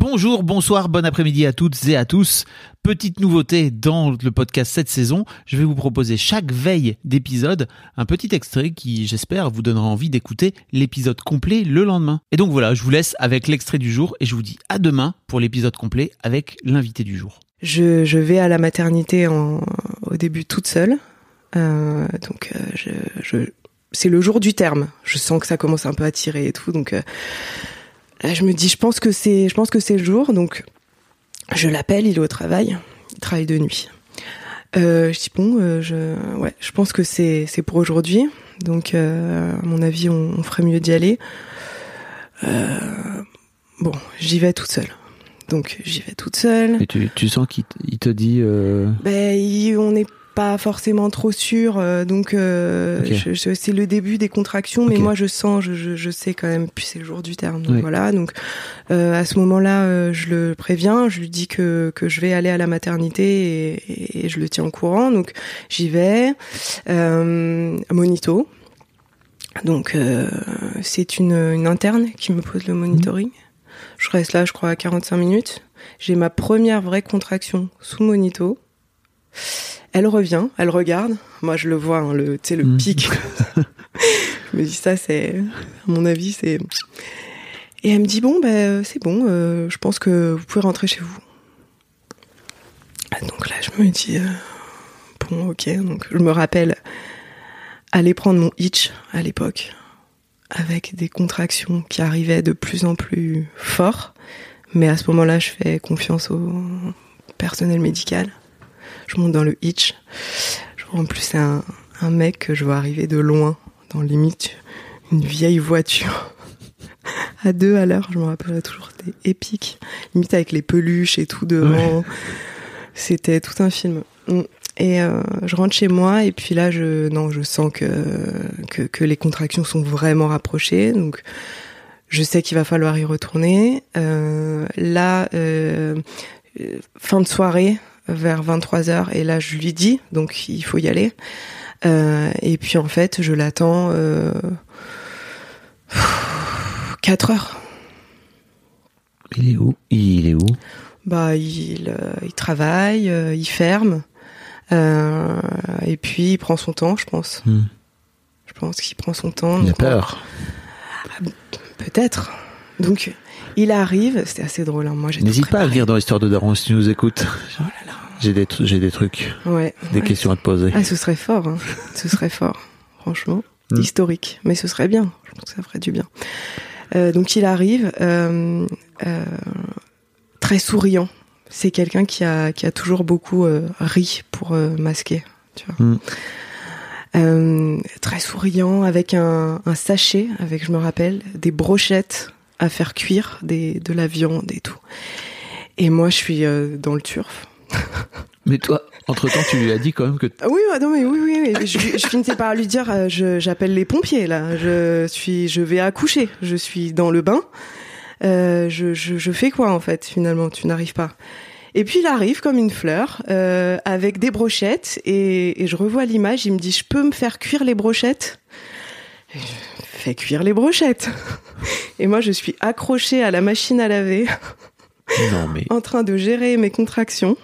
Bonjour, bonsoir, bon après-midi à toutes et à tous. Petite nouveauté dans le podcast cette saison, je vais vous proposer chaque veille d'épisode un petit extrait qui, j'espère, vous donnera envie d'écouter l'épisode complet le lendemain. Et donc voilà, je vous laisse avec l'extrait du jour et je vous dis à demain pour l'épisode complet avec l'invité du jour. Je, vais à la maternité au début toute seule. Euh, donc euh, c'est le jour du terme. Je sens que ça commence un peu à tirer et tout. Donc euh, là, je me dis, je pense que c'est, je pense que c'est le jour. Donc je l'appelle, il est au travail. Il travaille de nuit. Euh, je dis bon, euh, je, ouais, je pense que c'est, c'est pour aujourd'hui. Donc euh, à mon avis, on, on ferait mieux d'y aller. Bon, j'y vais toute seule. Donc j'y vais toute seule. Et tu, tu sens qu'il te dit... Ben, il- on n'est pas forcément trop sûr, euh, donc euh, Ok. je- je- c'est le début des contractions, mais moi je sens, je, je, sais quand même, puis c'est le jour du terme, donc Oui. voilà. Donc euh, à ce moment-là, euh, je le préviens, je lui dis que que je vais aller à la maternité et, et- et je le tiens au courant, donc j'y vais. Monito. Donc c'est une, une interne qui me pose le monitoring. Je reste là, je crois, à 45 minutes. J'ai ma première vraie contraction sous monito. Elle revient, elle regarde. Moi, je le vois, hein, le, tu sais, le Mm. pic. je me dis ça, c'est, à mon avis, c'est. Et elle me dit bon, ben c'est bon. euh, je pense que vous pouvez rentrer chez vous. Donc là, je me dis euh, bon, ok. Donc je me rappelle aller prendre mon hitch à l'époque avec des contractions qui arrivaient de plus en plus fort. Mais à ce moment-là, je fais confiance au personnel médical. Je monte dans le hitch. Je vois en plus c'est un, un mec que je vois arriver de loin, dans limite une vieille voiture. à deux à l'heure, je me rappellerai toujours, c'était épique. Limite avec les peluches et tout devant. C'était tout un film. Mm. Et euh, je rentre chez moi et puis là, je non, je sens que que, que les contractions sont vraiment rapprochées. Donc, je sais qu'il va falloir y retourner. Euh, là, euh, euh, fin de soirée, vers 23h, et là, je lui dis, donc il faut y aller. Euh, et puis en fait, je l'attends euh, 4 heures. Il est où? Il est où? Bah, il, euh, il travaille, euh, il ferme, et puis il prend son temps, je pense. Hmm. Je pense qu'il prend son temps. Il a on- peur. Peut-être. Donc, il arrive, c'était assez drôle. hein, Moi, N'hésite pas à venir dans l'histoire de Daron si tu nous écoutes. Oh là là. J'ai des, j'ai des trucs, Ouais. des Ouais. questions à te poser. Ah, ce serait fort. hein. ce serait fort. Franchement, Mm. historique. Mais ce serait bien. Je pense que ça ferait du bien. Euh, donc, il arrive euh, euh, très souriant. C'est quelqu'un qui a, qui a toujours beaucoup ri pour masquer. Tu vois. Mm. Euh, très souriant, avec un, un sachet, avec, je me rappelle, des brochettes à faire cuire, des, de la viande et tout. Et moi, je suis dans le turf. Mais toi, entre-temps, tu lui as dit quand même que... Ah Oui, ouais, non, mais oui, oui, oui. Je, je finissais par lui dire, euh, j'appelle les pompiers là. Je suis, je vais accoucher. Je suis dans le bain. Euh, je, je, je fais quoi en fait finalement? Tu n'arrives pas. Et puis il arrive comme une fleur euh, avec des brochettes et, et je revois l'image. Il me dit, je peux me faire cuire les brochettes? Et je fais cuire les brochettes. Et moi, je suis accrochée à la machine à laver Non, mais... en train de gérer mes contractions.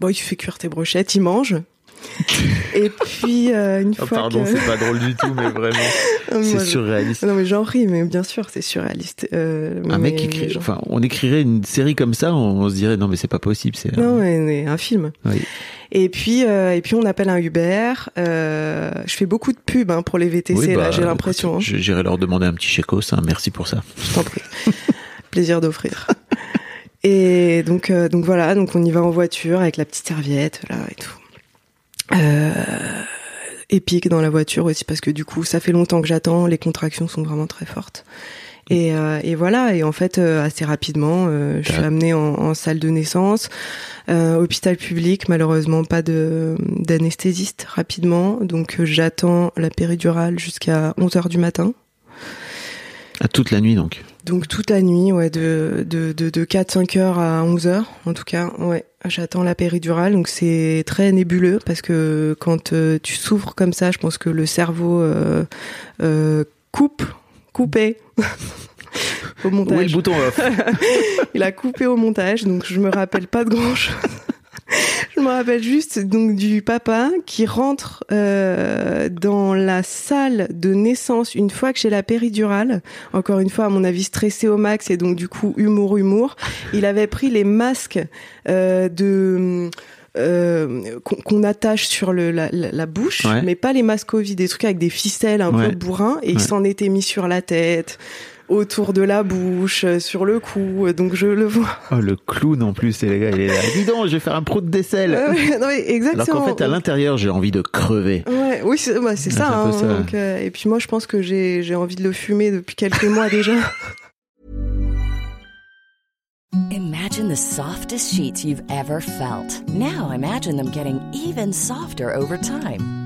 Bon, il fait cuire tes brochettes, il mange. Et puis, euh, une Oh, fois pardon, que... c'est pas drôle du tout, mais vraiment, c'est surréaliste. Non, mais j'en ris, mais bien sûr, c'est surréaliste. Euh, Un mais- mec qui écrit, enfin, on écrirait une série comme ça, on, on se dirait non mais c'est pas possible, c'est. Non, mais, mais un film. Oui. Et puis, euh, et puis on appelle un Uber. Euh, je fais beaucoup de pubs hein, pour les VTC, Oui, là, bah, j'ai l'impression. hein. J'irai leur demander un petit chécos, hein, merci pour ça. Je t'en prie. Plaisir d'offrir. Et donc, euh, donc voilà, donc on y va en voiture avec la petite serviette là et tout. Euh, épique dans la voiture aussi parce que du coup ça fait longtemps que j'attends, les contractions sont vraiment très fortes. Et, euh, et voilà, et en fait euh, assez rapidement, euh, je suis amenée en, en, salle de naissance, hôpital public, malheureusement pas de d'anesthésiste rapidement, donc j'attends la péridurale jusqu'à 11 heures du matin. À toute la nuit donc. Donc toute la nuit, ouais, de de de, de 4-5 heures à 11 heures, en tout cas, ouais. J'attends la péridurale, donc c'est très nébuleux parce que quand tu souffres comme ça, je pense que le cerveau euh, coupe coupé au montage. Oui, le bouton off? Il a coupé au montage, donc je me rappelle pas de grand chose. je me rappelle juste donc du papa qui rentre euh, dans la salle de naissance une fois que j'ai la péridurale. Encore une fois, à mon avis, stressé au max et donc du coup humour humour. Il avait pris les masques euh, de euh, qu'on attache sur le, la, la bouche, mais pas les masques Covid, des trucs avec des ficelles un peu bourrins, et il s'en était mis sur la tête autour de la bouche, euh, sur le cou, donc je le vois. Oh, le clown en plus, les gars, il est là. Dis donc, je vais faire un pro de décelle. non, mais exactement. Alors qu'en fait, à l'intérieur, j'ai envie de crever. Ouais, oui, c'est bah, ça. Hein, Donc, euh, et puis moi, je pense que j'ai envie de le fumer depuis quelques mois déjà. Imagine the softest sheets you've ever felt. Now imagine them getting even softer over time.